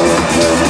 Yeah.